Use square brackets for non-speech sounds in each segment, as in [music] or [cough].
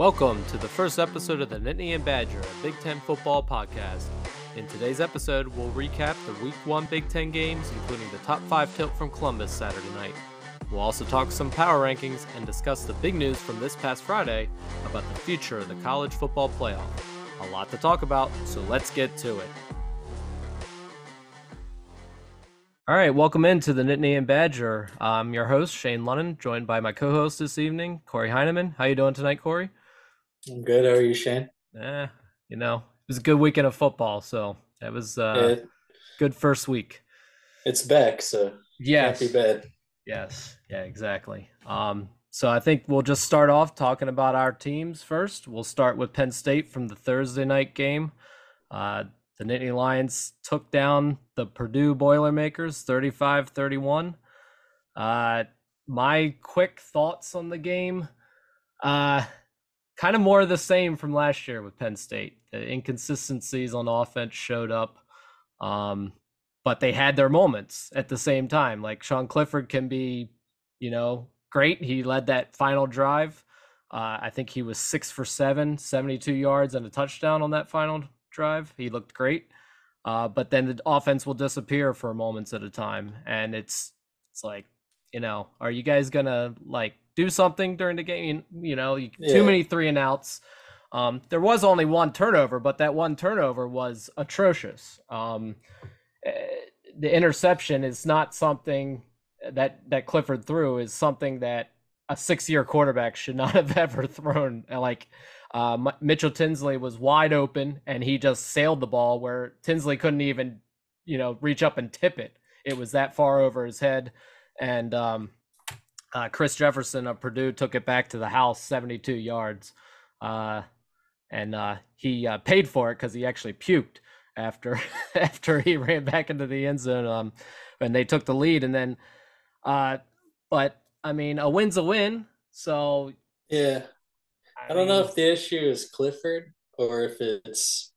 Welcome to the first episode of the Nittany and Badger, a Big Ten football podcast. In today's episode, we'll recap the Week 1 Big Ten games, including the top 5 tilt from Columbus Saturday night. We'll also talk some power rankings and discuss the big news from this past Friday about the future of the college football playoff. A lot to talk about, so let's get to it. All right, welcome into the Nittany and Badger. I'm your host, Shane Lunnan, joined by my co-host this evening, Korey Heineman. How you doing tonight, Korey? I'm good. How are you, Shane? Eh, you know, it was a good weekend of football, so that was uh It, good first week. it's back, so Yes. can't be bad. Yes. Yeah, exactly. Um, so I think we'll just start off talking about our teams first. We'll start with Penn State from the Thursday night game. Uh, the Nittany Lions took down the Purdue Boilermakers 35 31. Uh, my quick thoughts on the game uh, kind of more of the same from last year with Penn State. The inconsistencies on offense showed up. Um, but they had their moments at the same time. Like Sean Clifford can be, you know, great. He led that final drive. Uh, I think he was six for seven, 72 yards and a touchdown on that final drive. He looked great. Uh, but then the offense will disappear for moments at a time. And it's, it's like, you know, are you guys gonna like do something during the game? You know, you, Yeah. too many three and outs. Um, there was only one turnover, but that one turnover was atrocious. Um, eh, the interception is not something that that Clifford threw is something that a six-year quarterback should not [laughs] have ever thrown. Like uh, Mitchell Tinsley was wide open and he just sailed the ball where Tinsley couldn't even, you know, reach up and tip it. It was that far over his head, and um, uh, Chris Jefferson of Purdue took it back to the house, 72 yards, uh, and uh, he uh, paid for it because he actually puked after [laughs] after he ran back into the end zone um and they took the lead and then uh but i mean a win's a win so Yeah, I don't know if the issue is Clifford or if it's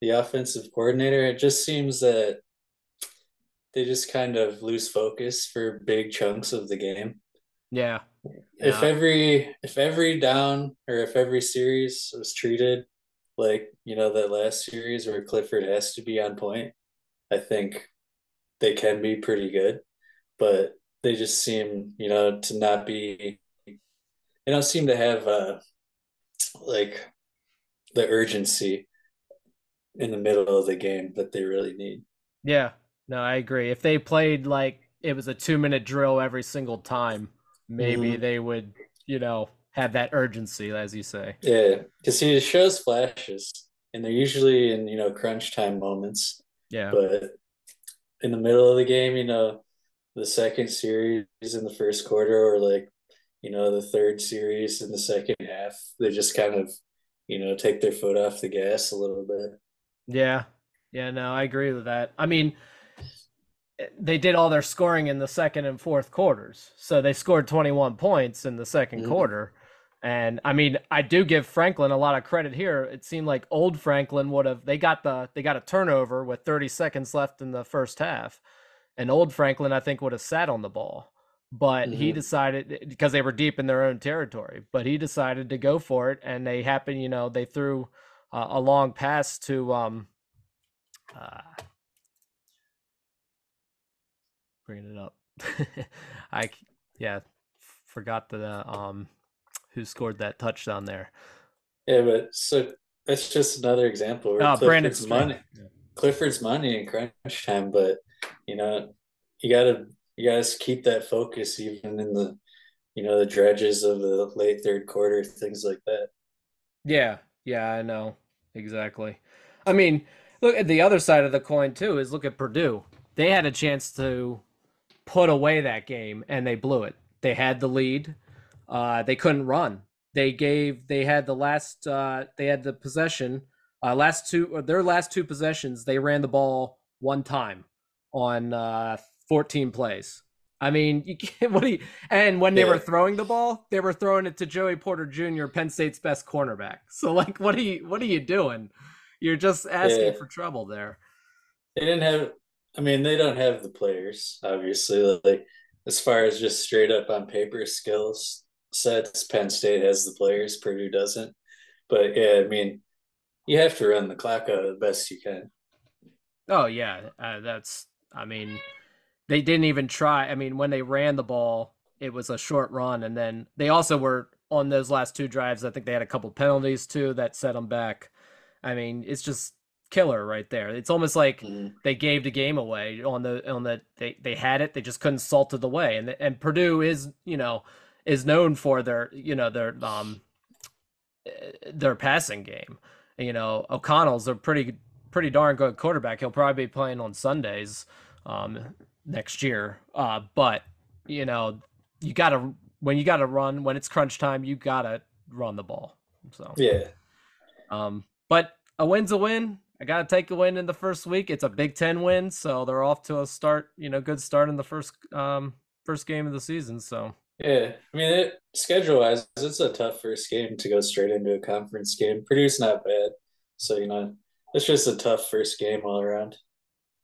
the offensive coordinator. It just seems that they just kind of lose focus for big chunks of the game. Yeah If Yeah. every if every down or if every series was treated like you know that last series where Clifford has to be on point, I think they can be pretty good, but they just seem you know to not be. They don't seem to have uh like the urgency in the middle of the game that they really need. yeah no i agree if they played like it was a two minute drill every single time maybe Mhm. they would you know have that urgency as you say Yeah, because he shows flashes, and they're usually in you know crunch time moments. yeah But in the middle of the game, you know, the second series in the first quarter, or like, you know, the third series in the second half, they just kind of, you know, take their foot off the gas a little bit. Yeah. Yeah, no, I agree with that. I mean, they did all their scoring in the second and fourth quarters. So they scored 21 points in the 2nd Mhm. quarter. And I mean, I do give Franklin a lot of credit here. It seemed like old Franklin would have they got the they got a turnover with 30 seconds left in the first half. And old Franklin I think would have sat on the ball. But he Mhm. decided because they were deep in their own territory, but he decided to go for it and they happened, you know, they threw uh, a long pass to um uh bringing it up. [laughs] I yeah forgot the uh, um who scored that touchdown there. Yeah, but so that's just another example where oh Clifford's money, Clifford's money in crunch time, but you know, you gotta you guys keep that focus even in the you know the dredges of the late third quarter, things like that. yeah yeah i know. Exactly. I mean look at the other side of the coin too is look at purdue. They had a chance to put away that game and they blew it. They had the lead. Uh they couldn't run. They gave they had the last uh they had the possession uh last two or their last two possessions they ran the ball one time on uh 14 plays. I mean you [laughs] can't what do you and when they were throwing the ball they were throwing it to joey porter jr penn state's best cornerback. [laughs] So like what are you what are you doing? You're just asking Yeah. for trouble there. They didn't have I mean, they don't have the players, obviously. Like as far as just straight up on paper skills sets, Penn State has the players, Purdue doesn't. But yeah, I mean, you have to run the clock out the best you can. Oh yeah, uh, that's. I mean, they didn't even try. I mean, when they ran the ball, it was a short run, and then they also were on those last two drives. I think they had a couple penalties too that set them back. I mean, it's just killer right there. It's almost like mm-hmm. they gave the game away on the on the they they had it, they just couldn't salt it away. And and Purdue is you know is known for their you know their um their passing game. You know O'Connell's a pretty pretty darn good quarterback. He'll probably be playing on Sundays um next year. Uh, but you know you got to when you got to run when it's crunch time, you got to run the ball. So yeah. Um, but a win's a win. I got to take a win in the first week. It's a Big Ten win, so they're off to a start. You know, good start in the first um first game of the season. So yeah, I mean, it, schedule wise, it's a tough first game to go straight into a conference game. Purdue's not bad, so you know, it's just a tough first game all around.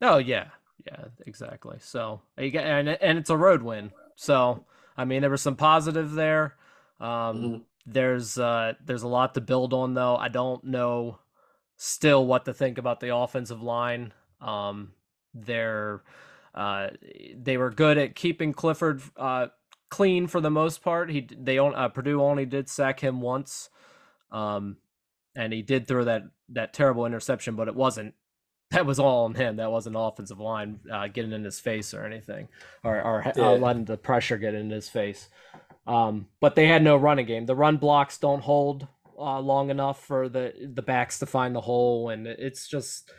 Oh yeah, yeah, exactly. So you and and it's a road win. So I mean, there was some positive there. Um, mm-hmm. There's uh, there's a lot to build on though. I don't know still what to think about the offensive line. Um, they're uh, they were good at keeping Clifford uh, clean for the most part. He they on uh, Purdue only did sack him once, um, and he did throw that that terrible interception, but it wasn't. [laughs] That was all on him. That wasn't offensive line uh, getting in his face or anything, or, or uh, yeah. letting the pressure get in his face. Um, but they had no running game. The run blocks don't hold uh, long enough for the the backs to find the hole, and it's just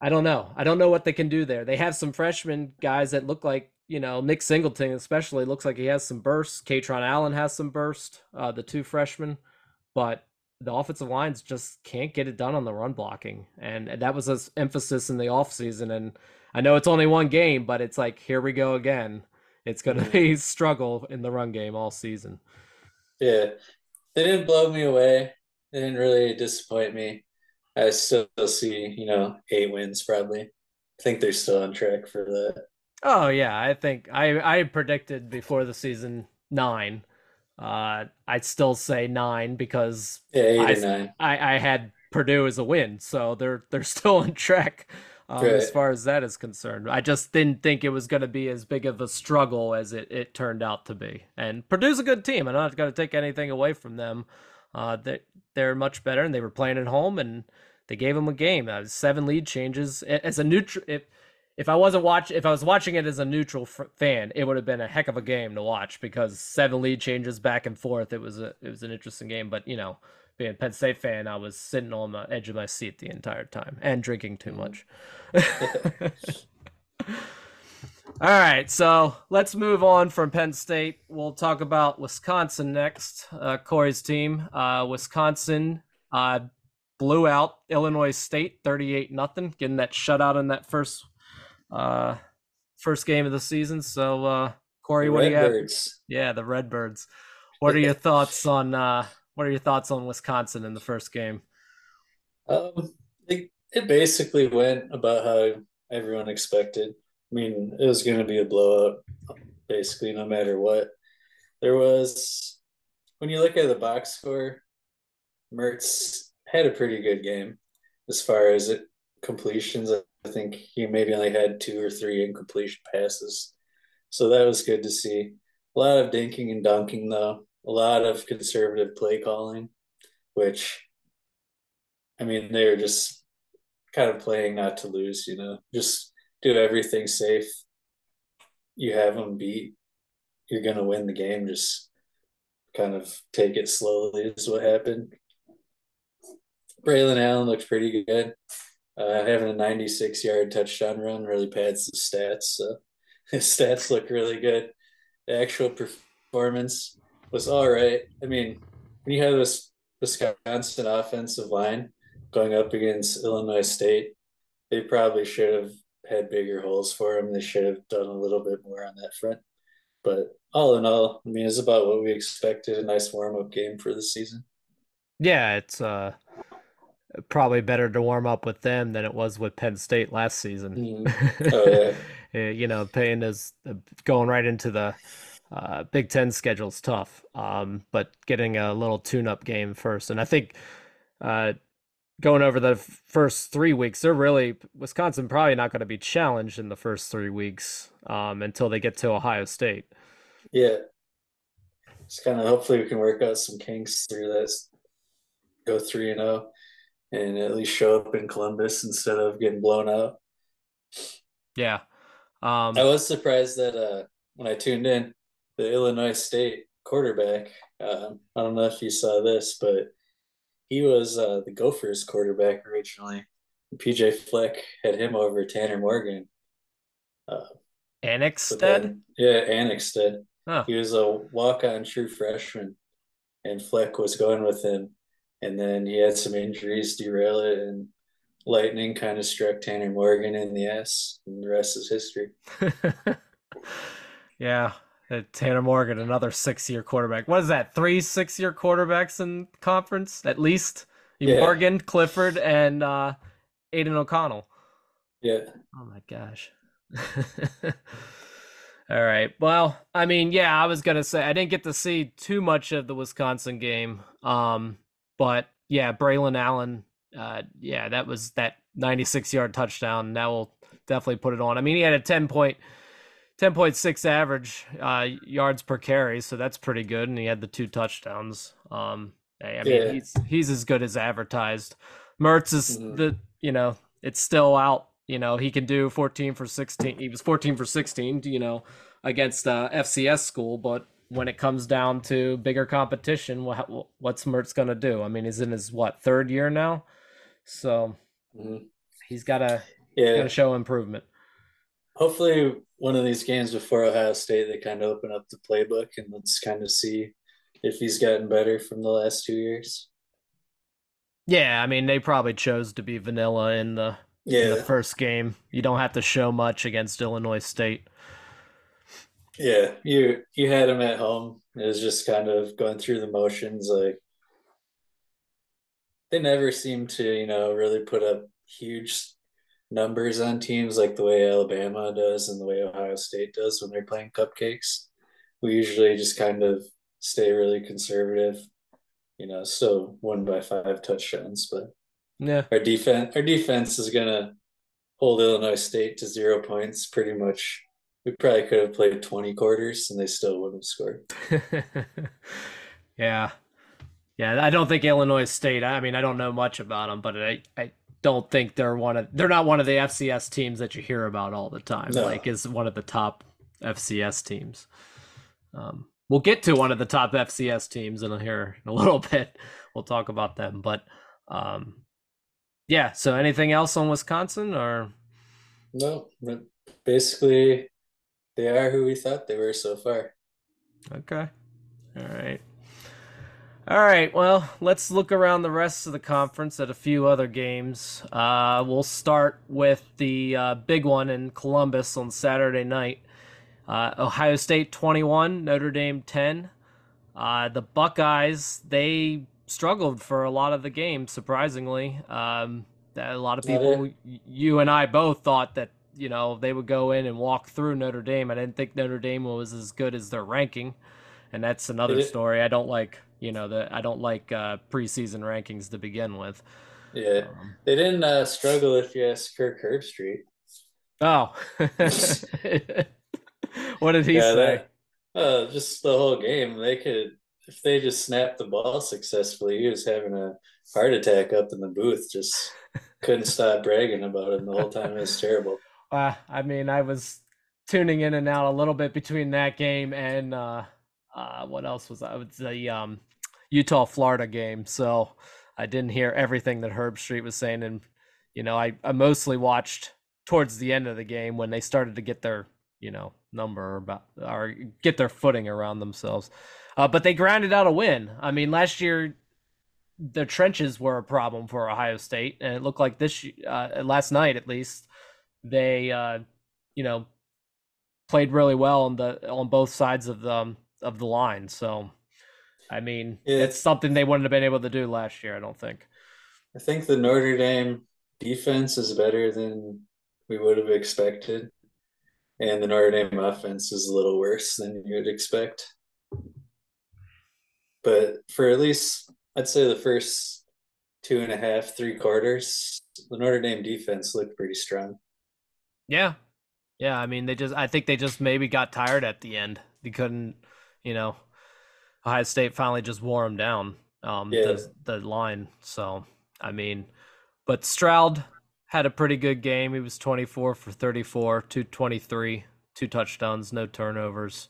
I don't know. I don't know what they can do there. They have some freshman guys that look like you know Nick Singleton, especially looks like he has some burst. Kaytron Allen has some burst. Uh, the two freshmen, but the offensive lines just can't get it done on the run blocking, and, and that was his emphasis in the offseason. And I know it's only one game, but it's like here we go again. It's going to be struggle in the run game all season. Yeah, they didn't blow me away. They didn't really disappoint me. I still see, you know, eight wins probably. I think they're still on track for that. Oh yeah, I think I I predicted before the season nine. Uh, I'd still say nine because yeah, eight I, nine. I I had Purdue as a win, so they're they're [laughs] still on track um, right. as far as that is concerned. I just didn't think it was going to be as big of a struggle as it, it turned out to be. And Purdue's a good team. I'm not going to take anything away from them. Uh, they, they're much better, and they were playing at home, and they gave them a game. Uh, seven lead changes. As a neutral, if, if I wasn't watch, if I was watching it as a neutral fan, it would have been a heck of a game to watch because seven lead changes back and forth. It was a, it was an interesting game, but you know, being a Penn State fan, I was sitting on the edge of my seat the entire time and drinking too much. [laughs] All right, so let's move on from Penn State. We'll talk about Wisconsin next. Uh, Korey's team, uh, Wisconsin, uh, blew out Illinois State, thirty-eight nothing, getting that shutout in that first uh, first game of the season. So, uh, Korey, the what do you have? Yeah, the Redbirds. What are your [laughs] thoughts on uh, what are your thoughts on Wisconsin in the first game? Um, it, it basically went about how everyone expected. I mean, it was going to be a blowout, basically, no matter what. There was, when you look at the box score, Mertz had a pretty good game as far as it completions. I think he maybe only had two or three incompletion passes. So that was good to see. A lot of dinking and dunking, though a lot of conservative play calling, which I mean, they were just kind of playing not to lose, you know, just do everything safe. You have them beat, you're going to win the game. Just kind of take it slowly, is what happened. Braylon Allen looks pretty good. Uh, having a 96 yard touchdown run really pads the stats. So [laughs] his stats look really good. The actual performance, was all right. I mean, when you have this Wisconsin offensive line going up against Illinois State, they probably should have had bigger holes for them. They should have done a little bit more on that front. But all in all, I mean, it's about what we expected. A nice warm up game for the season. Yeah, it's uh probably better to warm up with them than it was with Penn State last season. Mm. [laughs] Oh yeah. [laughs] you know, Payne is uh, going right into the uh, Big Ten schedule's tough, um, but getting a little tune-up game first, and I think uh, going over the first three weeks, they're really Wisconsin probably not going to be challenged in the first three weeks um, until they get to Ohio State. Yeah, just kind of hopefully we can work out some kinks through this, go three and zero, oh, and at least show up in Columbus instead of getting blown out. Yeah, um, I was surprised that uh, when I tuned in, the Illinois State quarterback. Um, I don't know if you saw this, but he was uh, the Gophers quarterback originally. PJ Fleck had him over Tanner Morgan. Uh, Annexstad? Yeah, Annexstad. Huh. He was a walk on true freshman, and Fleck was going with him. And then he had some injuries derail it, and lightning kind of struck Tanner Morgan in the ass, and the rest is history. [laughs] yeah, uh, Tanner Morgan, another six-year quarterback. What is that? Three six-year quarterbacks in conference at least. Yeah. Morgan, Clifford, and uh, Aidan O'Connell. Yeah. Oh my gosh. [laughs] All right. Well, I mean, yeah, I was gonna say I didn't get to see too much of the Wisconsin game, um, but yeah, Braylon Allen, uh, yeah, that was that 96 yard touchdown. That will definitely put it on. I mean, he had a 10 point 10.6 average uh, yards per carry, so that's pretty good. And he had the two touchdowns. Um, I mean, yeah. he's he's as good as advertised. Mertz is mm-hmm. the you know it's still out. You know he can do 14 for 16. He was 14 for 16. You know against uh, FCS school, but when it comes down to bigger competition, what, what's Mertz gonna do? I mean, he's in his what third year now, so mm-hmm. he's got to yeah. show improvement hopefully one of these games before Ohio State, they kind of open up the playbook and let's kind of see if he's gotten better from the last two years. Yeah, I mean they probably chose to be vanilla in the yeah. in the first game. You don't have to show much against Illinois State. Yeah, you you had him at home. It was just kind of going through the motions. Like they never seem to, you know, really put up huge numbers on teams like the way Alabama does and the way Ohio State does when they're playing cupcakes. We usually just kind of stay really conservative. You know, so one by five touchdowns, but yeah, our defense our defense is gonna hold Illinois State to zero points pretty much. We probably could have played twenty quarters and they still wouldn't have scored. [laughs] yeah. Yeah, I don't think Illinois State. I mean, I don't know much about them, but I, I don't think they're one of they're not one of the FCS teams that you hear about all the time. No. Like is one of the top FCS teams. Um, we'll get to one of the top FCS teams in here in a [laughs] little bit. We'll talk about them, but um, yeah. So anything else on Wisconsin or? No, basically, they are who we thought they were so far. Okay. All right. All right, well, let's look around the rest of the conference at a few other games. Uh, we'll start with the uh, big one in Columbus on Saturday night. Uh, Ohio State 21, Notre Dame 10. Uh, the Buckeyes, they struggled for a lot of the game, surprisingly. Um, a lot of people, you and I both thought that, you know, they would go in and walk through Notre Dame. I didn't think Notre Dame was as good as their ranking. And that's another story. I don't like you know, that I don't like uh, preseason rankings to begin with. Yeah, um, they didn't uh, struggle if you ask Kirk Herbstreit. Oh, [laughs] what did he yeah, say? That, uh, just the whole game. They could, if they just snapped the ball successfully. He was having a heart attack up in the booth. Just couldn't stop bragging about it the whole time. It was terrible. Uh, I mean, I was tuning in and out a little bit between that game and uh, uh, what else was I? It was the um, Utah Florida game, so I didn't hear everything that Herbstreit was saying, and you know, I, I mostly watched towards the end of the game when they started to get their you know number about or get their footing around themselves. Uh, but they grounded out a win. I mean, last year the trenches were a problem for Ohio State, and it looked like this uh, last night at least they uh, you know played really well on the on both sides of the um, of the line. So I mean, it's something they wouldn't have been able to do last year. I don't think. I think the Notre Dame defense is better than we would have expected. and the Notre Dame offense is a little worse than you would expect. But for at least, I'd say the first two and a half, three quarters, the Notre Dame defense looked pretty strong. Yeah. Yeah. I mean, they just, I think they just maybe got tired at the end. They couldn't, you know, Ohio State finally just wore him down, um, Yeah. the, the line. So, I mean, but Stroud had a pretty good game. He was 24 for 34, 223, two touchdowns, no turnovers.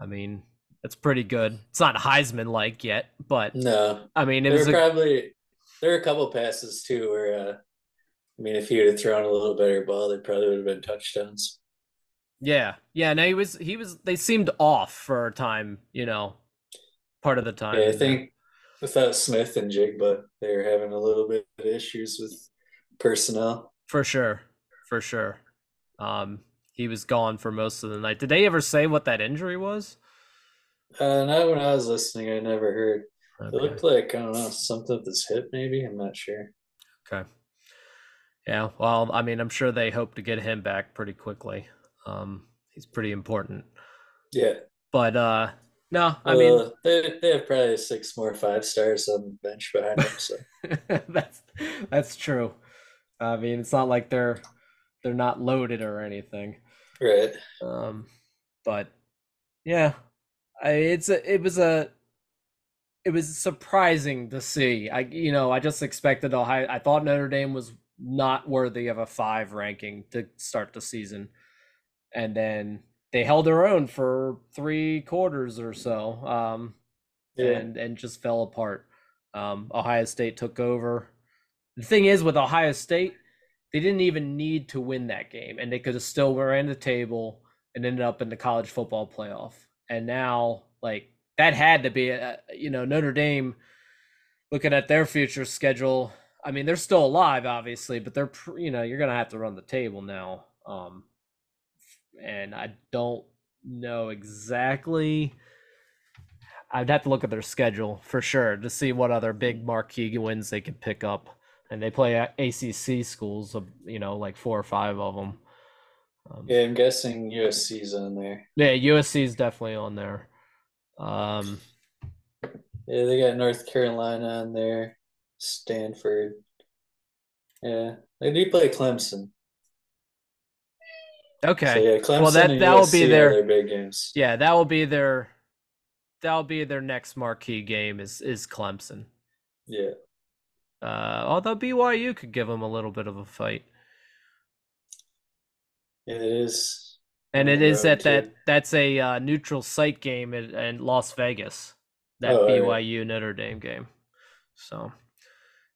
I mean, it's pretty good. It's not Heisman like yet, but No, I mean, it there was were a, probably there were a couple passes too where uh, I mean, if he would have thrown a little better ball, they probably would have been touchdowns. yeah, yeah. No, he was, he was, they seemed off for a time, you know, part of the time. Yeah, I think without Smith-Njigba, they're having a little bit of issues with personnel. For sure. For sure. Um, he was gone for most of the night. Did they ever say what that injury was? Uh, not when I was listening, I never heard. It looked like I don't know something with his hip, maybe. I'm not sure. Okay. Yeah. Well, I mean, I'm sure they hope to get him back pretty quickly. Um, he's pretty important. Yeah, But uh, no, I mean, they they have probably six more five stars on the bench behind them. So [laughs] that's that's true. I mean, it's not like they're they're not loaded or anything. right, Um, but yeah, I, it's a it was a it was surprising to see. I you know I just expected Ohio. I thought Notre Dame was not worthy of a five ranking to start the season, and then they held their own for three quarters or so. Um, yeah, and and just fell apart. Um, Ohio State took over. The thing is, with Ohio State, they didn't even need to win that game, and they could have still ran the table and ended up in the college football playoff. And now, like that had to be, a, you know, Notre Dame. Looking at their future schedule, I mean, they're still alive, obviously, but they're, you know, you're gonna have to run the table now. Um, and I don't know exactly. I'd have to look at their schedule for sure to see what other big marquee wins they could pick up. And they play a- ACC schools, of you know, like four or five of them. Um, yeah. I'm guessing USC's on there. yeah, USC is definitely on there. Um, Yeah, they got North Carolina on there, Stanford. Yeah, they do play Clemson. Okay, So yeah, Clemson that- that will be their- big games. yeah, that will be their that'll be their next marquee game is is Clemson. Yeah, Uh, although BYU could give them a little bit of a fight. yeah, it is. And it is at that that's a uh, neutral site game in, in Las Vegas. That Oh, all right. BYU Notre Dame game. So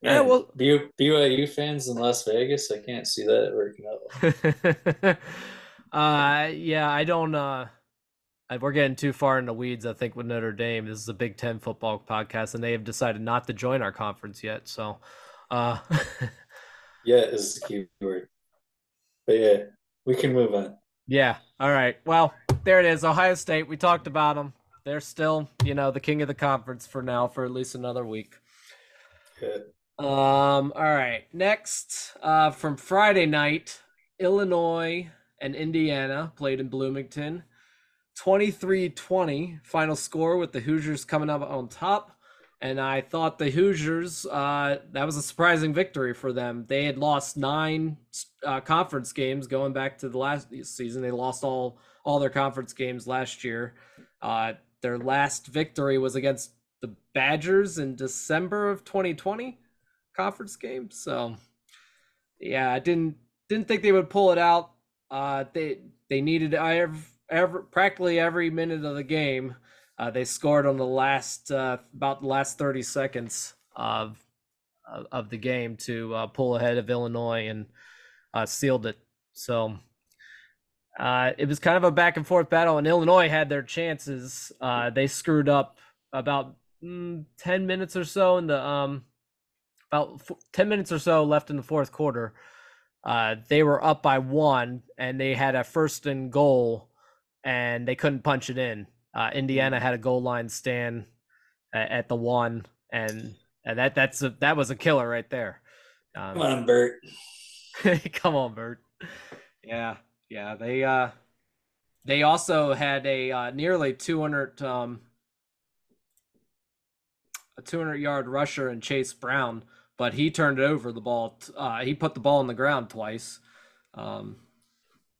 yeah, well BYU fans in Las Vegas, I can't see that working out. [laughs] uh yeah, I don't uh we're getting too far in the weeds, I think, with Notre Dame. This is a Big Ten football podcast, and they have decided not to join our conference yet. So, uh, [laughs] Yeah, is the key word. But yeah, we can move on. Yeah. All right. Well, there it is. Ohio State. We talked about them. They're still, you know, the king of the conference for now, for at least another week. Yeah. Um. All right. Next, uh, from Friday night, Illinois and Indiana played in Bloomington. 23-20 final score with the Hoosiers coming up on top. And I thought the Hoosiers, uh, that was a surprising victory for them. They had lost nine uh, conference games going back to the last season. They lost all all their conference games last year. Uh, their last victory was against the Badgers in December of 2020 conference game. So, yeah, I didn't didn't think they would pull it out. Uh, they they needed every, every practically every minute of the game. Uh, they scored on the last uh, about the last 30 seconds of of, the game to uh, pull ahead of Illinois and uh, sealed it. So uh, it was kind of a back and forth battle, and Illinois had their chances. They screwed up about mm, 10 minutes or so in the um about f- 10 minutes or so left in the fourth quarter. Uh, they were up by one, and they had a first and goal, and they couldn't punch it in. Uh, Indiana had a goal line stand at, at the one, and, and that that's a, that was a killer right there. Um, Come on, Bret. [laughs] Come on, Bret. Yeah, yeah. They uh They also had a uh, nearly 200 um, a 200 yard rusher in Chase Brown, but he turned it over the ball. Uh, he put the ball on the ground twice. Um,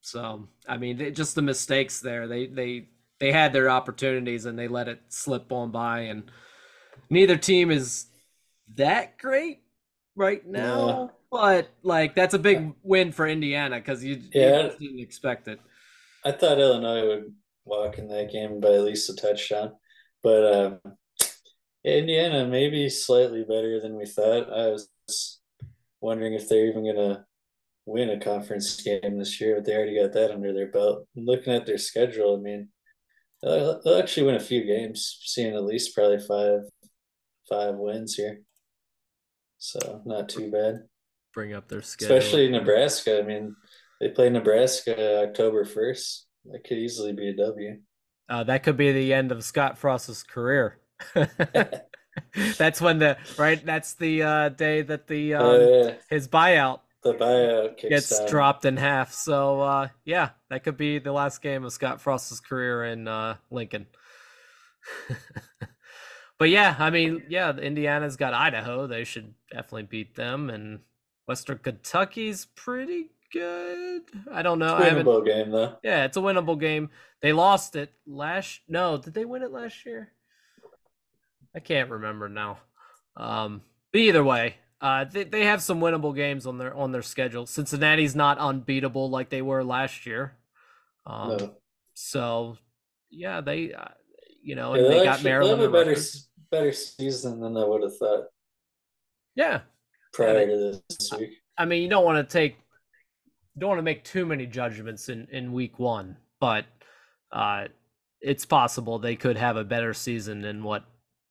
so I mean, it, just the mistakes there. They they they had their opportunities and they let it slip on by, and neither team is that great right now. Yeah. But like that's a big win for Indiana because you, yeah. you didn't expect it. I thought Illinois would walk in that game by at least a touchdown, but um, Indiana maybe slightly better than we thought. I was wondering if they're even gonna win a conference game this year, but they already got that under their belt. looking at their schedule, I mean, they'll, they'll actually win a few games, seeing at least probably five five wins here. So not too bad. Bring up their schedule, especially Nebraska. I mean, they play Nebraska October first. That could easily be a W. Uh, that could be the end of Scott Frost's career. [laughs] that's when the right. That's the uh, day that the um, uh, his buyout the buyout gets down. dropped in half. So uh, yeah, that could be the last game of Scott Frost's career in uh, Lincoln. [laughs] but yeah, I mean, yeah, Indiana's got Idaho. They should definitely beat them, and Western Kentucky's pretty good. I don't know. It's winnable game though. Yeah, it's a winnable game. They lost it last. No, did they win it last year? I can't remember now. Um, but either way, uh, they, they have some winnable games on their on their schedule. Cincinnati's not unbeatable like they were last year. Um, no. So yeah, they uh, you know yeah, they got Maryland. They have a better better season than I would have thought. Yeah. Prior to this week. I mean, you don't want to take don't want to make too many judgments in in week one, but uh, it's possible they could have a better season than what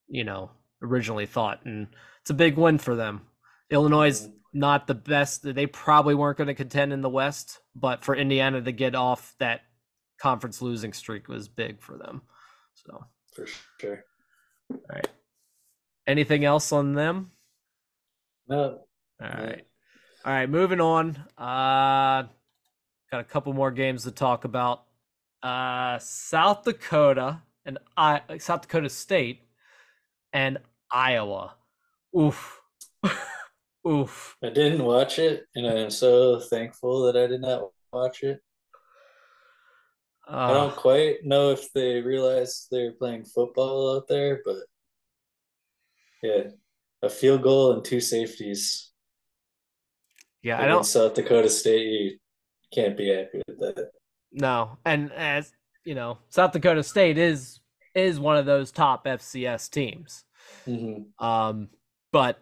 you know originally thought, and it's a big win for them. Illinois is not the best; they probably weren't going to contend in the West, but for Indiana to get off that conference losing streak was big for them. So for sure. All right. Anything else on them? No. All right. All right, moving on. Uh got a couple more games to talk about. Uh South Dakota and I South Dakota State and Iowa. Oof. [laughs] Oof. I didn't watch it and I'm so thankful that I did not watch it. Uh, I don't quite know if they realized they were playing football out there, but yeah, a field goal and two safeties yeah, I don't. South Dakota State, you can't be happy with that. No, and as you know, South Dakota State is is one of those top FCS teams. Mm-hmm. Um, but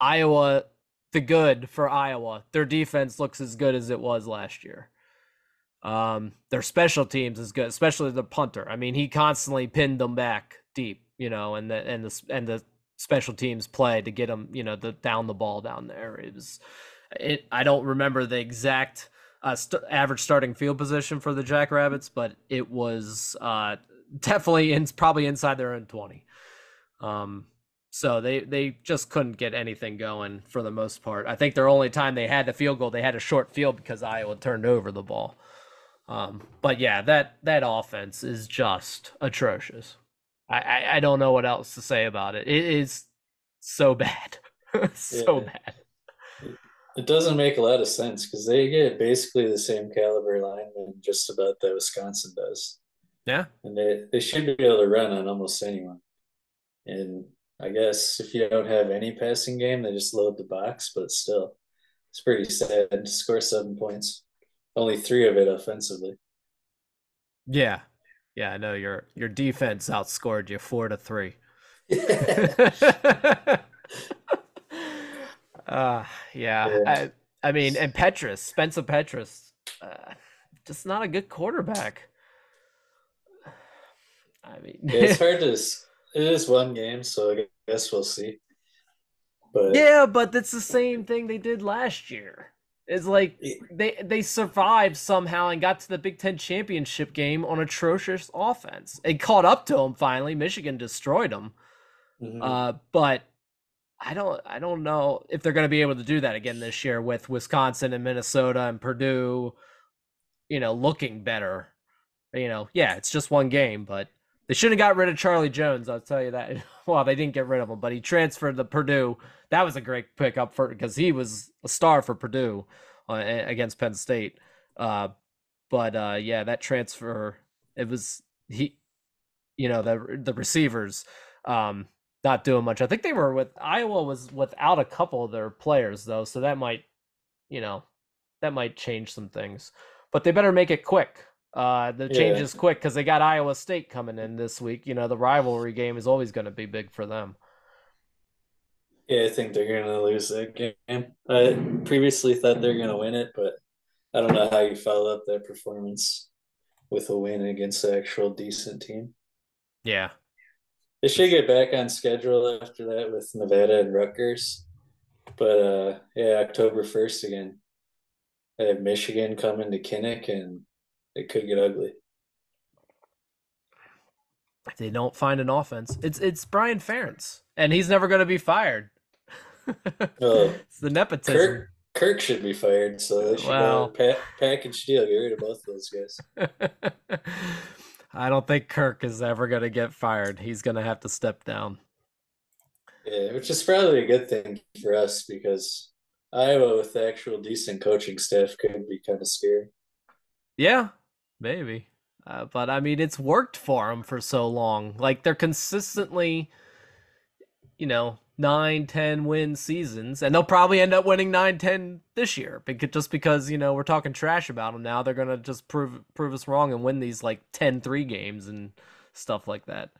Iowa, the good for Iowa, their defense looks as good as it was last year. Um, their special teams is good, especially the punter. I mean, he constantly pinned them back deep, you know, and the and the and the special teams play to get them, you know, the down the ball down there. It was it I don't remember the exact uh, st- average starting field position for the Jackrabbits, but it was uh, definitely in probably inside their own twenty. Um, so they they just couldn't get anything going for the most part. I think their only time they had the field goal, they had a short field because Iowa turned over the ball. Um, but yeah, that that offense is just atrocious. I, I, I don't know what else to say about it. It is so bad, [laughs] so yeah. bad. It doesn't make a lot of sense because they get basically the same caliber lineman just about that Wisconsin does. Yeah. And they, they should be able to run on almost anyone. And I guess if you don't have any passing game, they just load the box, but still, it's pretty sad to score seven points. Only three of it offensively. Yeah. Yeah, I know your your defense outscored you four to three. [laughs] Uh, yeah. yeah. I, I mean, and Petras, Spencer Petras, uh, just not a good quarterback. I mean, it's [laughs] hard to. It is one game, so I guess we'll see. But yeah, but that's the same thing they did last year. It's like they they survived somehow and got to the Big Ten championship game on atrocious offense. It caught up to them finally. Michigan destroyed them, mm-hmm. uh, but I don't I don't know if they're going to be able to do that again this year with Wisconsin and Minnesota and Purdue, you know, looking better. You know, yeah, it's just one game, but they shouldn't have got rid of Charlie Jones. I'll tell you that. [laughs] well, they didn't get rid of him, but he transferred to Purdue. That was a great pickup for because he was a star for Purdue uh, against Penn State. Uh, but uh, yeah, that transfer it was he, you know, the the receivers um, not doing much. I think they were with Iowa was without a couple of their players though, so that might, you know, that might change some things. But they better make it quick. Uh, the change Yeah. is quick because they got Iowa State coming in this week. You know, the rivalry game is always going to be big for them. Yeah, I think they're gonna lose that game. I previously thought they're gonna win it, but I don't know how you follow up that performance with a win against an actual decent team. Yeah, They should get back on schedule after that with Nevada and Rutgers. But uh yeah, October first again. I have Michigan coming to Kinnick and it could get ugly. if they don't find an offense, it's it's Brian Ferentz, and he's never going to be fired. [laughs] Oh, it's the nepotism. Kirk Kirk should be fired, so they should Well. pa- package deal, get rid of both of those guys. [laughs] I don't think Kirk is ever going to get fired. He's going to have to step down. Yeah, which is probably a good thing for us because Iowa with the actual decent coaching staff could be kind of scary. Yeah, maybe. Uh, but I mean, it's worked for them for so long. Like they're consistently, you know, nine, ten win seasons, and they'll probably end up winning nine, ten this year. Because just because you know we're talking trash about them now, they're gonna just prove prove us wrong and win these like 10-3 games and stuff like that.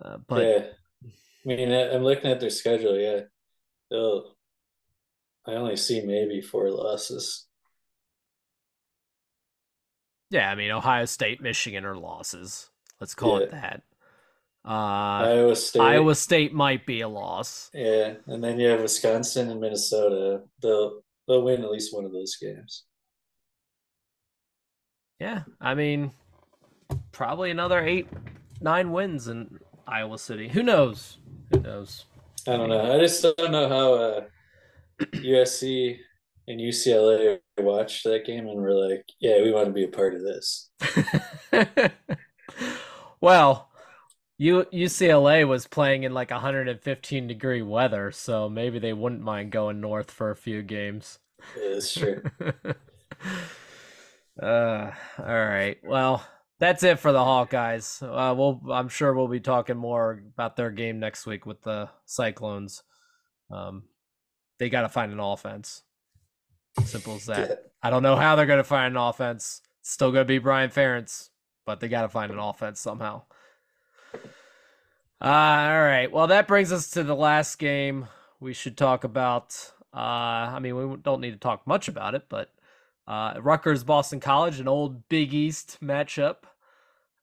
Uh, but yeah, I mean, I'm looking at their schedule. Yeah, they'll. I only see maybe four losses. Yeah, I mean, Ohio State, Michigan are losses. Let's call it that. Uh, Iowa State. Iowa State might be a loss. Yeah, and then you have Wisconsin and Minnesota. They'll they'll win at least one of those games. Yeah, I mean, probably another eight, nine wins in Iowa City. Who knows? Who knows? I don't know. I just don't know how uh, [clears throat] USC and UCLA watched that game and were like, "Yeah, we want to be a part of this." [laughs] well, U- UCLA was playing in like 115 degree weather, so maybe they wouldn't mind going north for a few games. Yeah, that's true. [laughs] uh, all right. Well, that's it for the Hawkeyes. Uh, we'll, I'm sure we'll be talking more about their game next week with the Cyclones. Um, they got to find an offense. Simple as that. Yeah. I don't know how they're going to find an offense. It's still going to be Brian Ferentz, but they got to find an offense somehow. Uh, all right. Well, that brings us to the last game we should talk about. Uh, I mean, we don't need to talk much about it, but uh, Rutgers Boston College, an old Big East matchup.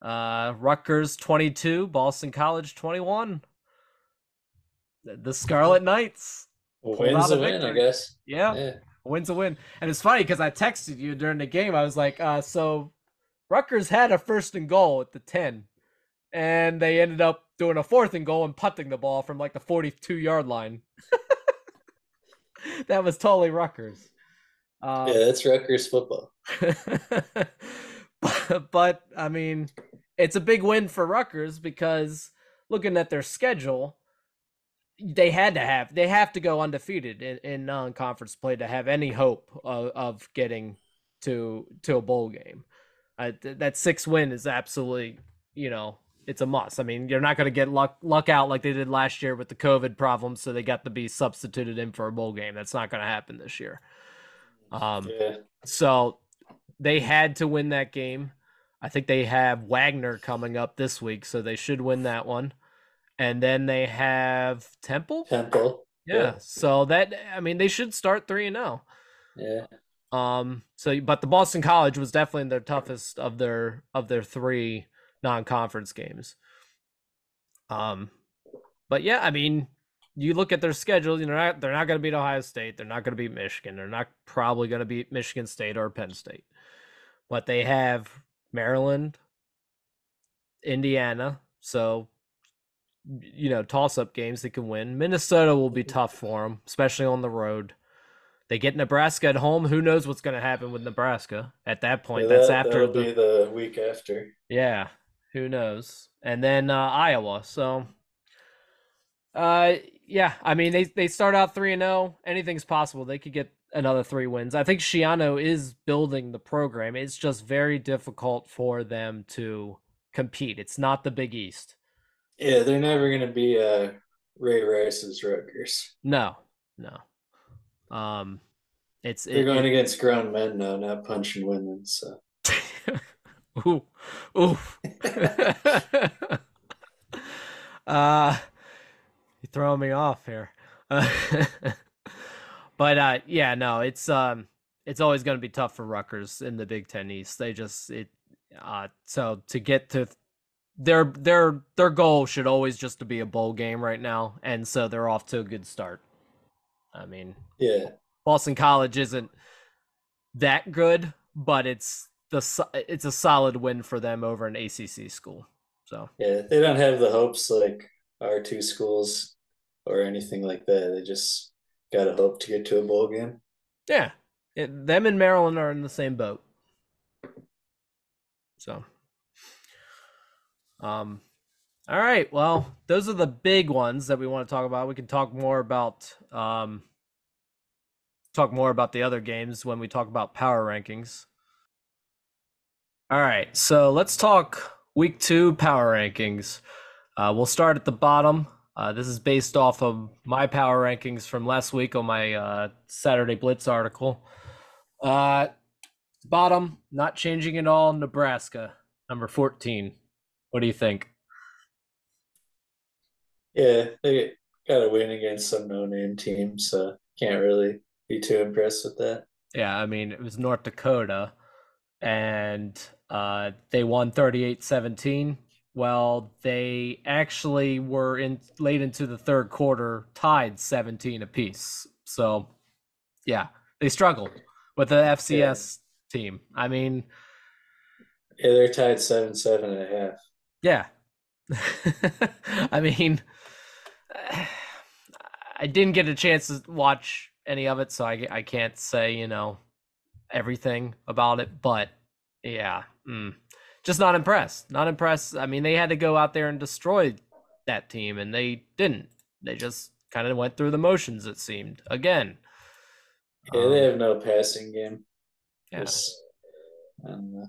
Uh, Rutgers 22, Boston College 21. The- The Scarlet Knights. Well, Pulled win's out a a win, I guess. Yeah. Yeah. Win's a win. And it's funny because I texted you during the game. I was like, uh, so Rutgers had a first and goal at the 10, and they ended up doing a fourth and goal and putting the ball from like the 42 yard line. [laughs] that was totally Rutgers. Um, Yeah, that's Rutgers football. but, [laughs] but I mean, it's a big win for Rutgers because looking at their schedule, they had to have they have to go undefeated in, in non-conference play to have any hope of, of getting to to a bowl game. Uh, th- that six win is absolutely you know it's a must. I mean, you're not going to get luck luck out like they did last year with the COVID problems, so they got to be substituted in for a bowl game. That's not going to happen this year. Um, Yeah. so they had to win that game. I think they have Wagner coming up this week, so they should win that one. And then they have Temple. Temple. Yeah. yeah. So that I mean they should start 3 and 0. Yeah. Um so but the Boston College was definitely their toughest of their of their 3 non-conference games. Um but yeah, I mean you look at their schedule, you know, they're not, they're not going to beat Ohio State. They're not going to beat Michigan. They're not probably going to beat Michigan State or Penn State. But they have Maryland, Indiana. So, you know, toss up games they can win. Minnesota will be tough for them, especially on the road. They get Nebraska at home. Who knows what's going to happen with Nebraska at that point? Yeah, That's that- after the be the week after. yeah. Who knows? And then uh, Iowa. So, uh, yeah. I mean, they they start out three and zero. Anything's possible. They could get another three wins. I think Schiano is building the program. It's just very difficult for them to compete. It's not the Big East. Yeah, they're never gonna be uh Ray Rice's Rutgers. No, no. Um, it's They're it- going it- against grown men now, not punching women. So [laughs] ooh, ooh. [laughs] uh, you're throwing me off here. [laughs] But uh, yeah, no, it's um, it's always going to be tough for Rutgers in the Big Ten East. They just it, uh, so to get to their their their goal should always just to be a bowl game right now, and so they're off to a good start. I mean, yeah, Boston College isn't that good, but it's the it's a solid win for them over an ACC school. So yeah, they don't have the hopes like our two schools or anything like that. They just gotta hope to get to a bowl game. yeah, it, them and Maryland are in the same boat. So, um, all right. Well, those are the big ones that we want to talk about. We can talk more about um, talk more about the other games when we talk about power rankings. All right, so let's talk week two power rankings. Uh, we'll start at the bottom. Uh, this is based off of my power rankings from last week on my uh, Saturday Blitz article. Uh, bottom, not changing at all. Nebraska, number 14. What do you think? Yeah, they got a win against some no-name team, so can't really be too impressed with that. Yeah, I mean, it was North Dakota, and uh, they won 38 17. Well, they actually were in late into the third quarter, tied 17 apiece. So, yeah, they struggled with the FCS team. I mean, Yeah, they're tied seven, seven and a half. Yeah. [laughs] I mean, I didn't get a chance to watch any of it, so I, I can't say, you know, everything about it. But yeah, mm, just not impressed. Not impressed. I mean, they had to go out there and destroy that team, and they didn't. They just kind of went through the motions, it seemed. Again. Yeah, they Um, have no passing game. Yes. Yeah.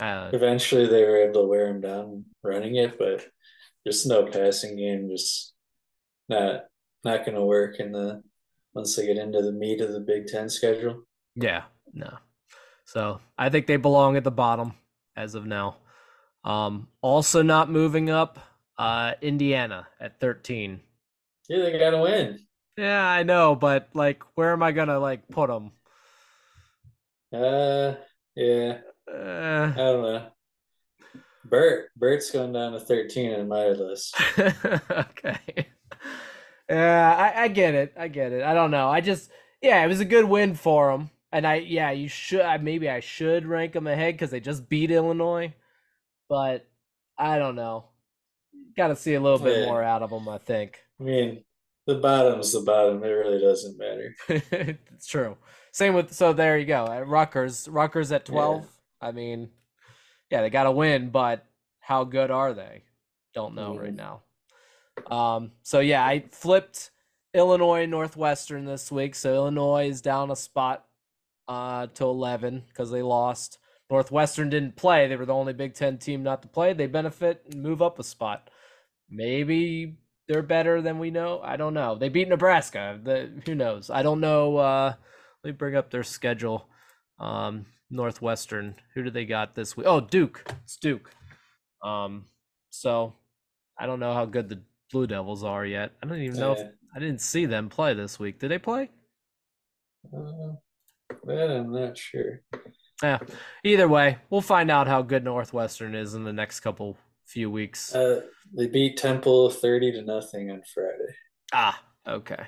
Uh, eventually, they were able to wear him down running it, but just no passing game. Just not not going to work in the once they get into the meat of the Big Ten schedule. Yeah, no. So I think they belong at the bottom as of now. Um, also not moving up, uh, Indiana at 13. Yeah, they got to win. Yeah, I know, but like, where am I gonna like put them? Uh, yeah, I Uh, don't know. Bret, Bret's going down to thirteen in my list. [laughs] okay. Yeah, I, I get it. I get it. I don't know. I just, yeah, it was a good win for them. And I, yeah, you should, I- maybe I should rank them ahead because they just beat Illinois. But I don't know. Got to see a little bit Yeah. more out of them, I think. I mean, the bottom's the bottom. It really doesn't matter. [laughs] it's true. Same with, so there you go. At Rutgers, Rutgers at 12. I mean, yeah, they got to win, but how good are they? Don't know right Mhm. now. Um, so yeah, I flipped Illinois Northwestern this week. So Illinois is down a spot uh to 11 because they lost. Northwestern didn't play. They were the only Big Ten team not to play. They benefit and move up a spot. Maybe they're better than we know. I don't know. They beat Nebraska. The who knows? I don't know. Uh, let me bring up their schedule. Um, Northwestern. Who do they got this week? Oh, Duke. It's Duke. Um, so I don't know how good the Blue Devils are yet. I don't even know if I didn't see them play this week. Did they play? Uh, that I'm not sure. Yeah. Either way, we'll find out how good Northwestern is in the next couple few weeks. Uh, they beat Temple thirty to nothing on Friday. Ah, okay.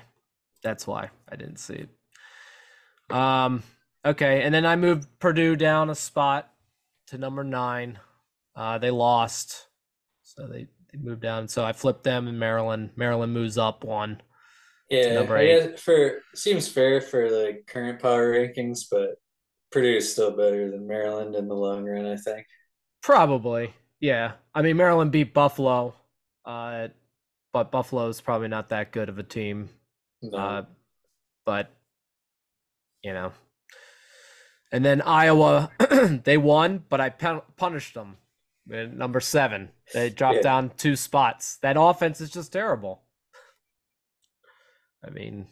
That's why I didn't see it. Um, okay, and then I moved Purdue down a spot to number nine. Uh, they lost, so they, they moved down. So I flipped them in Maryland. Maryland moves up one. Yeah, I guess for seems fair for the current power rankings, but Purdue is still better than Maryland in the long run, I think. Probably. Yeah. I mean, Maryland beat Buffalo, uh, but Buffalo's probably not that good of a team. No. Uh, but you know, and then Iowa, [clears throat] they won, but I punished them. At number seven, they dropped Yeah. down two spots. That offense is just terrible. I mean,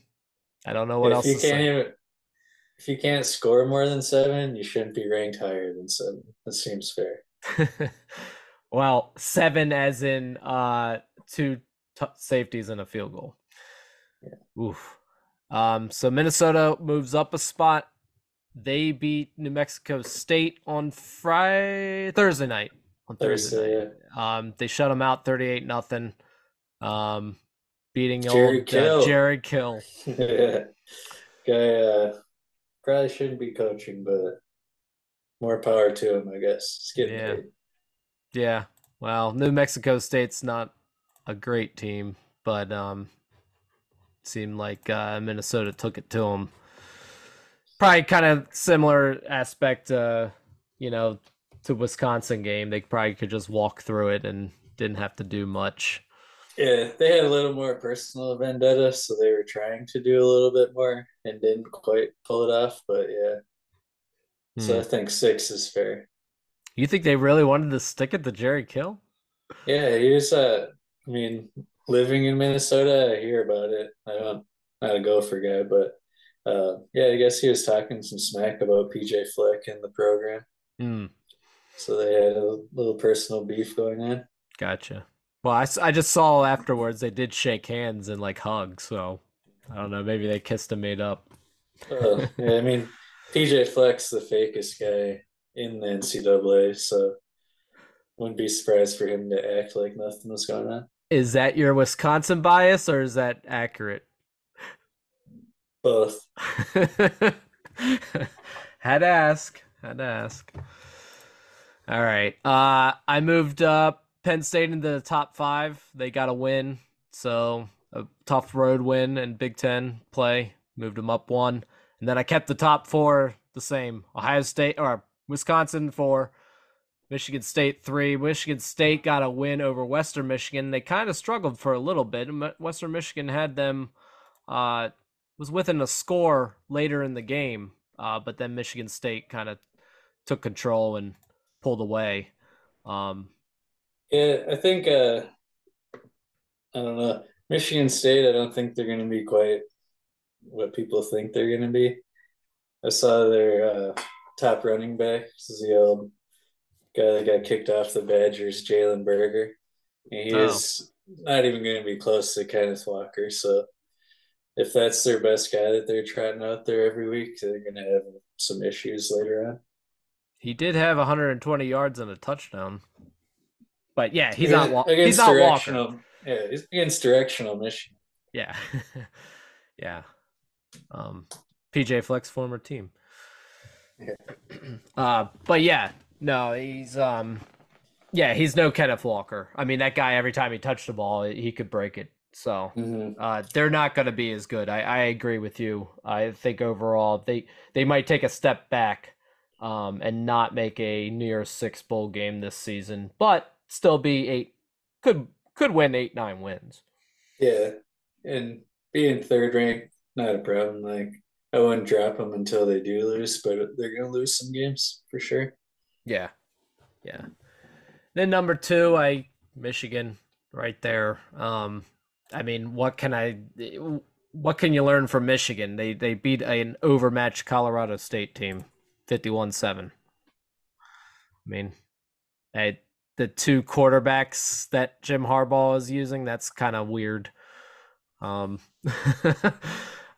I don't know what if else you to can't say. even if you can't score more than seven, you shouldn't be ranked higher than seven. That seems fair. [laughs] well, seven as in uh two t- safeties and a field goal. Yeah. Oof. Um, so Minnesota moves up a spot. They beat New Mexico State on Friday, Thursday night. On Thursday, Thursday, night. Um, they shut them out thirty-eight nothing. Um, beating Jared old Kill. Uh, Jared Kill. [laughs] yeah. Guy uh, probably shouldn't be coaching, but more power to him, I guess. It's getting Yeah. paid. Yeah. Well, New Mexico State's not a great team, but um seemed like uh Minnesota took it to them. Probably kind of similar aspect uh you know to Wisconsin game. They probably could just walk through it and didn't have to do much. Yeah, they had a little more personal vendetta, so they were trying to do a little bit more and didn't quite pull it off. But yeah, so Hmm. I think six is fair. You think they really wanted to stick it to Jerry Kill? Yeah, he was. Uh, I mean, living in Minnesota, I hear about it. I don't not a gopher guy, but uh, yeah, I guess he was talking some smack about PJ Fleck in the program, Hmm. so they had a little personal beef going on. Gotcha. Well, I, I just saw afterwards they did shake hands and like hug, so I don't know, maybe they kissed and made up. Uh, yeah, I mean, PJ Fleck's the fakest guy in the NCAA, so wouldn't be surprised for him to act like nothing was going on. Is that your Wisconsin bias or is that accurate? Both. [laughs] Had to ask. Had to ask. All right. Uh I moved up Penn State into the top five. They got a win. So a tough road win and Big Ten play. Moved them up one. And then I kept the top four the same. Ohio State or Wisconsin four. Michigan State three. Michigan State got a win over Western Michigan. They kind of struggled for a little bit. Western Michigan had them uh, was within a score later in the game, uh, but then Michigan State kind of took control and pulled away. Um, Yeah, I think uh I don't know. Michigan State, I don't think they're gonna be quite what people think they're gonna be. I saw their uh top running back, this is the old guy that got kicked off the Badgers, Jalen Berger. And he Oh. is not even gonna be close to Kenneth Walker, so if that's their best guy that they're trotting out there every week, they're gonna have some issues later on. he did have 120 yards and a touchdown, but yeah, he's not. Wa- he's not Walker. Yeah, he's against directional Michigan. Yeah, [laughs] yeah. Um, PJ Fleck's former team. Yeah. [clears throat] Uh, but yeah, no, he's um, yeah, he's no Kenneth Walker. I mean, that guy every time he touched the ball, he could break it. So Mhm. uh, they're not going to be as good. I, I agree with you. I think overall they they might take a step back, um, and not make a New Year's Six bowl game this season, but still be eight. Could could win eight nine wins. Yeah, and being third ranked, not a problem. Like I wouldn't drop them until they do lose, but they're gonna lose some games for sure. Yeah. Yeah. Then number two, I Michigan right there. Um I mean, what can I what can you learn from Michigan? They they beat an overmatched Colorado State team 51-7. I mean, I, the two quarterbacks that Jim Harbaugh is using, that's kind of weird. Um [laughs]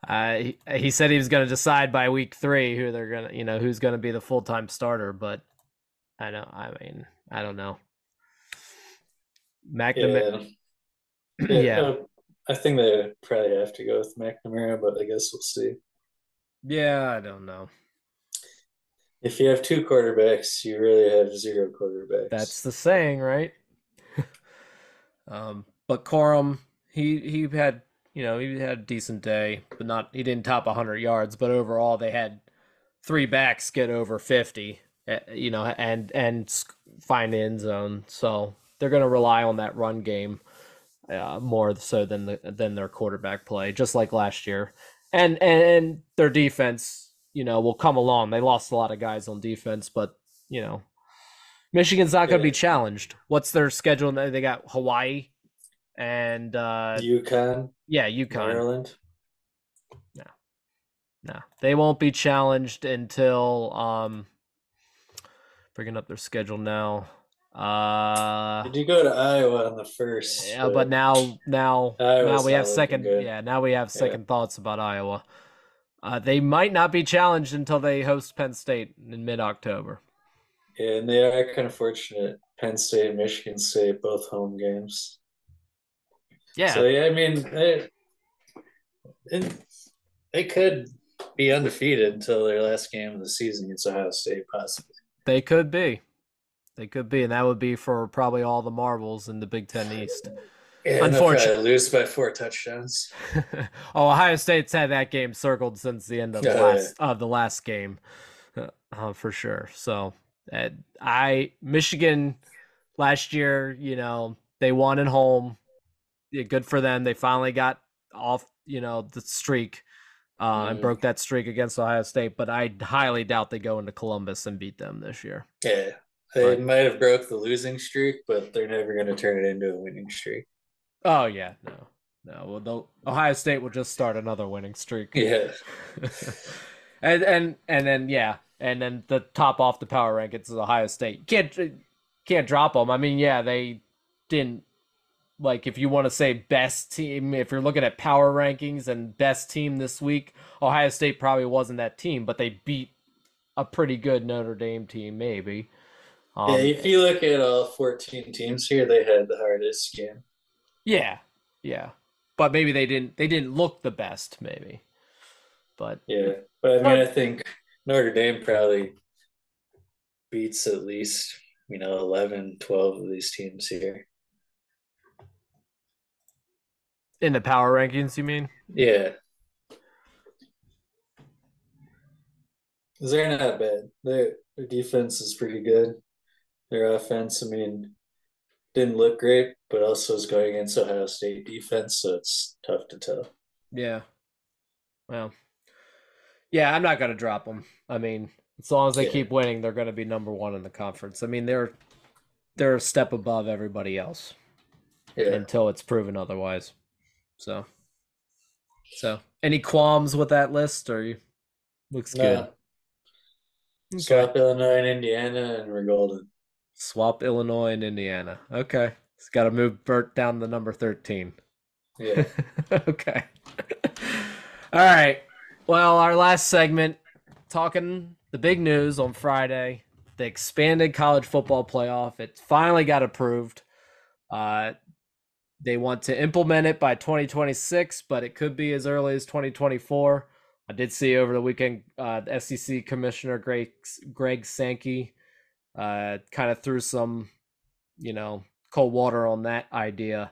uh, he, he said he was going to decide by week 3 who they're going to, you know, who's going to be the full-time starter, but I know. I mean, I don't know. McNamara. Yeah, Yeah. [clears throat] uh, I think they probably have to go with McNamara, but I guess we'll see. Yeah, I don't know. If you have two quarterbacks, you really have zero quarterbacks. That's the saying, right? [laughs] um, but Corum, he he had You know, he had a decent day, but not he didn't top 100 yards. But overall, they had three backs get over 50. eh, You know, and and find the end zone. So they're going to rely on that run game uh, more so than the than their quarterback play, just like last year. And and, and their defense, you know, will come along. They lost a lot of guys on defense, but you know, Michigan's not going to be challenged. What's their schedule? They got Hawaii and uh UConn, yeah, UConn. Maryland. No, no, they won't be challenged until um bringing up their schedule now. Uh Did you go to Iowa on the first? yeah, but now now Iowa's now we have second good. yeah, now we have second thoughts about Iowa. Uh they might not be challenged until they host Penn State in mid-October. Yeah, and they are kind of fortunate. Penn State and Michigan State, both home games. Yeah. So yeah, I mean, they, they could be undefeated until their last game of the season against Ohio State, possibly. They could be. They could be, and that would be for probably all the marbles in the Big Ten East. Yeah, and they'll Unfortunate- probably lose by four touchdowns. [laughs] oh, Ohio State's had that game circled since the end of Yeah, last of the last game, uh, uh, for sure. So, uh, I Michigan last year, you know, they won at home. Yeah, good for them. They finally got off, you know, the streak. Uh, and Mhm. broke that streak against Ohio State, but I highly doubt they go into Columbus and beat them this year. Yeah, they Right. might have broke the losing streak, but they're never going to turn it into a winning streak. Oh yeah, no, no. Well, they'll- Ohio State will just start another winning streak. Yeah, [laughs] and and and then yeah, and then the top off the power rankings is Ohio State. Can't can't drop them. I mean, yeah, they didn't like if you want to say best team. If you're looking at power rankings and best team this week, Ohio State probably wasn't that team, but they beat a pretty good Notre Dame team, maybe. Um, yeah. If you look at all fourteen teams here, they had the hardest game. yeah, yeah, but maybe they didn't. They didn't look the best, maybe. But Yeah, but I mean, I think Notre Dame probably beats at least you know 11, 12 of these teams here. in the power rankings, you mean? Yeah. They're not bad. Their their defense is pretty good. Their offense, I mean, didn't look great, but also is going against Ohio State defense, so it's tough to tell. Yeah. Well, yeah, I'm not gonna drop them. I mean, as long as they Yeah. keep winning, they're gonna be number one in the conference. I mean, they're they're a step above everybody else Yeah. until it's proven otherwise. So, so any qualms with that list, or you looks good? No. Swap Illinois and Indiana, and we're golden. Swap Illinois and Indiana. Okay, it's got to move Bret down to number thirteen. Yeah. [laughs] okay. All right. Well, our last segment, talking the big news on Friday, the expanded college football playoff. It finally got approved. Uh, they want to implement it by 2026, but it could be as early as 2024. I did see over the weekend, uh, the SEC Commissioner Greg Greg Sankey uh, kind of threw some, you know, cold water on that idea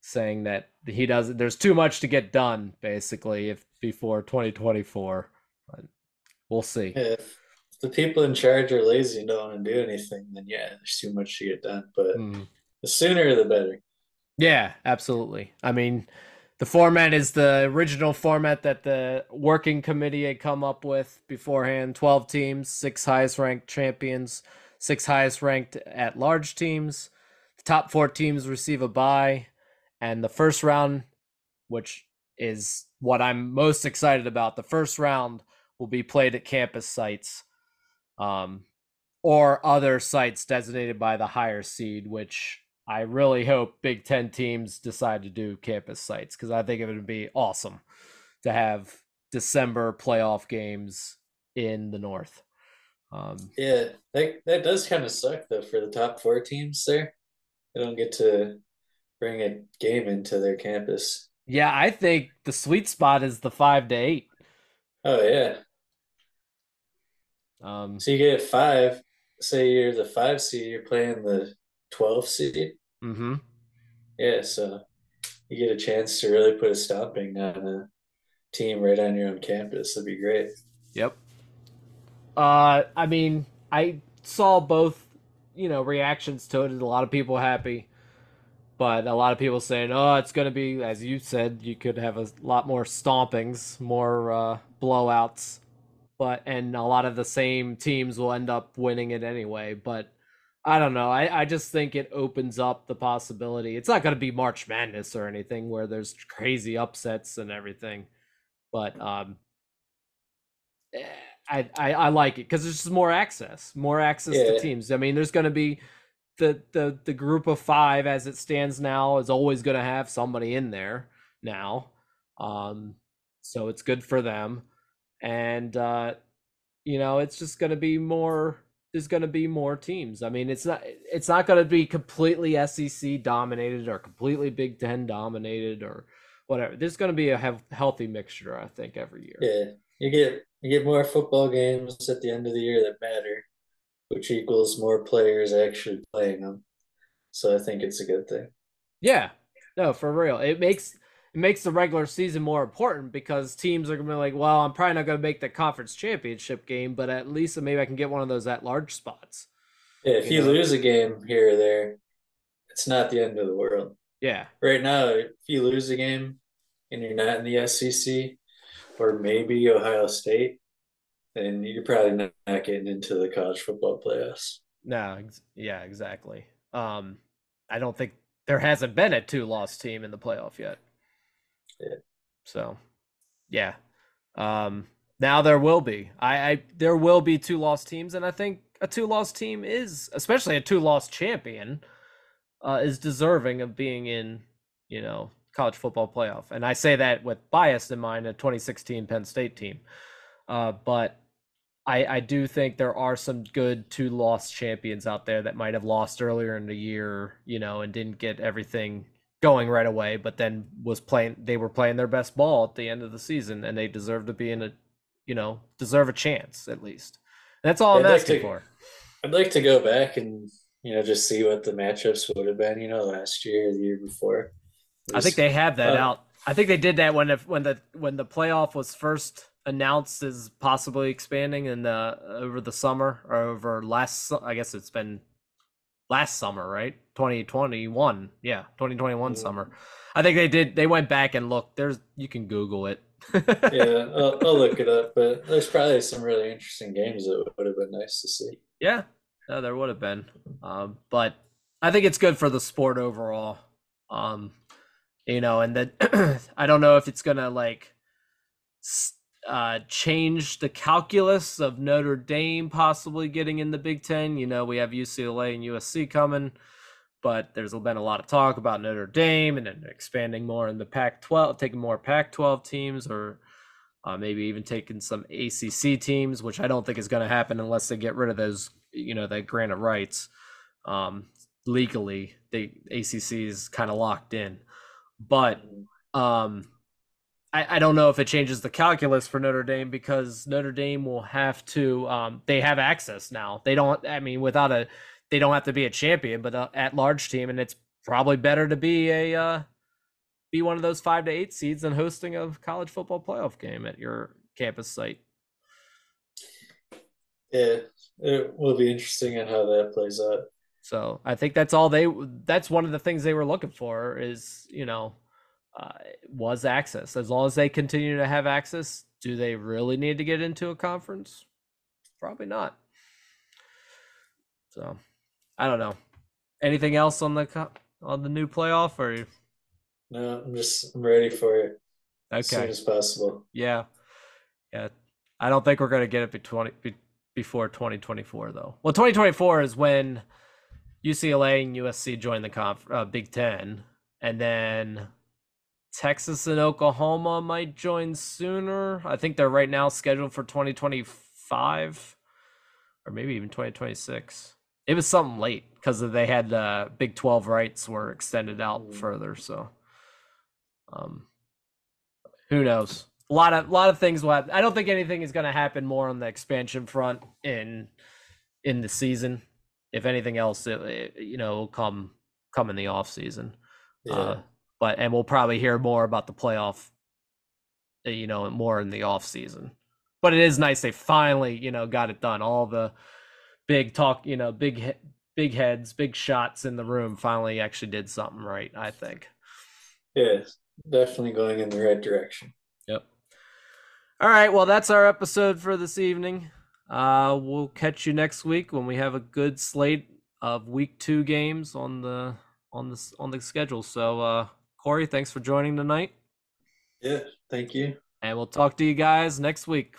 saying that he doesn't there's too much to get done basically if before 2024 but we'll see If the people in charge are lazy and don't want to do anything, then yeah, there's too much to get done. But Mm. the sooner the better. yeah absolutely i mean the format is the original format that the working committee had come up with beforehand 12 teams six highest ranked champions six highest ranked at large teams. The top four teams receive a bye and the first round which is what i'm most excited about the first round will be played at campus sites um, or other sites designated by the higher seed which i really hope big ten teams decide to do campus sites because i think it would be awesome to have december playoff games in the north um, Yeah, that that does kind of suck though for the top four teams there. They don't get to bring a game into their campus. yeah i think the sweet spot is the five to eight Oh yeah. um, So you get five, say you're the five seed, you're playing the twelve seed. Mm-hmm. Yeah, so you get a chance to really put a stomping on a team right on your own campus. That'd be great. Uh, I mean, I saw both, you know, reactions to it. A lot of people happy, but a lot of people saying, "Oh, it's going to be," as you said, you could have a lot more stompings, more uh, blowouts, but and a lot of the same teams will end up winning it anyway. But I don't know. I, I just think it opens up the possibility. It's not going to be March Madness or anything where there's crazy upsets and everything, but um, eh, I I, I like it because there's just more access, more access Yeah. to teams. I mean, there's going to be the the the group of five as it stands now is always going to have somebody in there now, um, so it's good for them, and uh, you know it's just going to be more there's going to be more teams. I mean, it's not it's not going to be completely SEC dominated or completely Big 10 dominated or whatever. There's going to be a healthy mixture, I think, every year. Yeah, you get you get more football games at the end of the year that matter, which equals more players actually playing them. So I think it's a good thing. Yeah. No, for real. It makes it makes the regular season more important because teams are gonna be like, well, I'm probably not gonna make the conference championship game, but at least maybe I can get one of those at large spots. Yeah, if You you know? lose a game here or there, it's not the end of the world. Yeah. Right now, if you lose a game and you're not in the SEC or maybe Ohio State, then you're probably not, not getting into the college football playoffs. No, ex- yeah, exactly. Um I don't think there hasn't been a two loss team in the playoff yet. Yeah. So yeah. Um now there will be. I, I there will be two loss teams, and I think a two loss team is especially a two loss champion uh is deserving of being in, you know, college football playoff. And I say that with bias in mind, a 2016 Penn State team. Uh but I, I do think there are some good two lost champions out there that might have lost earlier in the year, you know, and didn't get everything going right away, but then was playing they were playing their best ball at the end of the season and they deserve to be in a you know, deserve a chance at least. That's all I'm I'd like asking to- for. I'd like to go back and you know just see what the matchups would have been. You know, last year, the year before. I think they have that uh, out. I think they did that when the when the when the playoff was first announced as possibly expanding in the over the summer or over last. I guess it's been last summer, right? Twenty twenty one. Yeah, twenty twenty one Mm. summer. I think they did. They went back and looked. There's you can Google it. [laughs] yeah, I'll, I'll look it up. But there's probably some really interesting games that would have been nice to see. Yeah, no, there would have been. Um, but I think it's good for the sport overall. Um, you know, and then [clears throat] I don't know if it's gonna like uh, change the calculus of Notre Dame possibly getting in the Big Ten. You know, we have UCLA and USC coming, but there's been a lot of talk about Notre Dame and then expanding more in the Pac-12, taking more Pac-12 teams, or uh, maybe even taking some ACC teams, which I don't think is going to happen unless they get rid of those, you know, that grant of rights. Um, legally, the ACC is kind of locked in, but um, I, I don't know if it changes the calculus for Notre Dame because Notre Dame will have to. Um, they have access now. They don't. I mean, without a, they don't have to be a champion, but a at large team, and it's probably better to be a uh, be one of those five to eight seeds than hosting a college football playoff game at your campus site. Yeah, it will be interesting on how that plays out. So I think that's all they. That's one of the things they were looking for is you know, uh, was access. As long as they continue to have access, do they really need to get into a conference? Probably not. So I don't know. Anything else on the on the new playoff or No, I'm just I'm ready for it as soon as possible. Yeah, yeah. I don't think we're gonna get it be 20, be, before 2024 though. Well, 2024 is when UCLA and USC join the conf, uh, Big Ten, and then Texas and Oklahoma might join sooner. I think they're right now scheduled for 2025 or maybe even 2026. It was something late because they had uh, Big 12 rights were extended out Mm. further. So, um, who knows? A lot of lot of things will happen. I don't think anything is going to happen more on the expansion front in in the season. If anything else, it, it, you know, will come come in the off season. Yeah, Uh, but and we'll probably hear more about the playoff, uh, you know, more in the off season. But it is nice they finally, you know, got it done. All the big talk, you know, big big heads, big shots in the room finally actually did something right. I think. Yeah, definitely going in the right direction. Yep. All right. Well, that's our episode for this evening. Uh, we'll catch you next week when we have a good slate of week two games on the on the on the schedule. So, uh, Korey, thanks for joining tonight. Yeah, thank you. And we'll talk to you guys next week.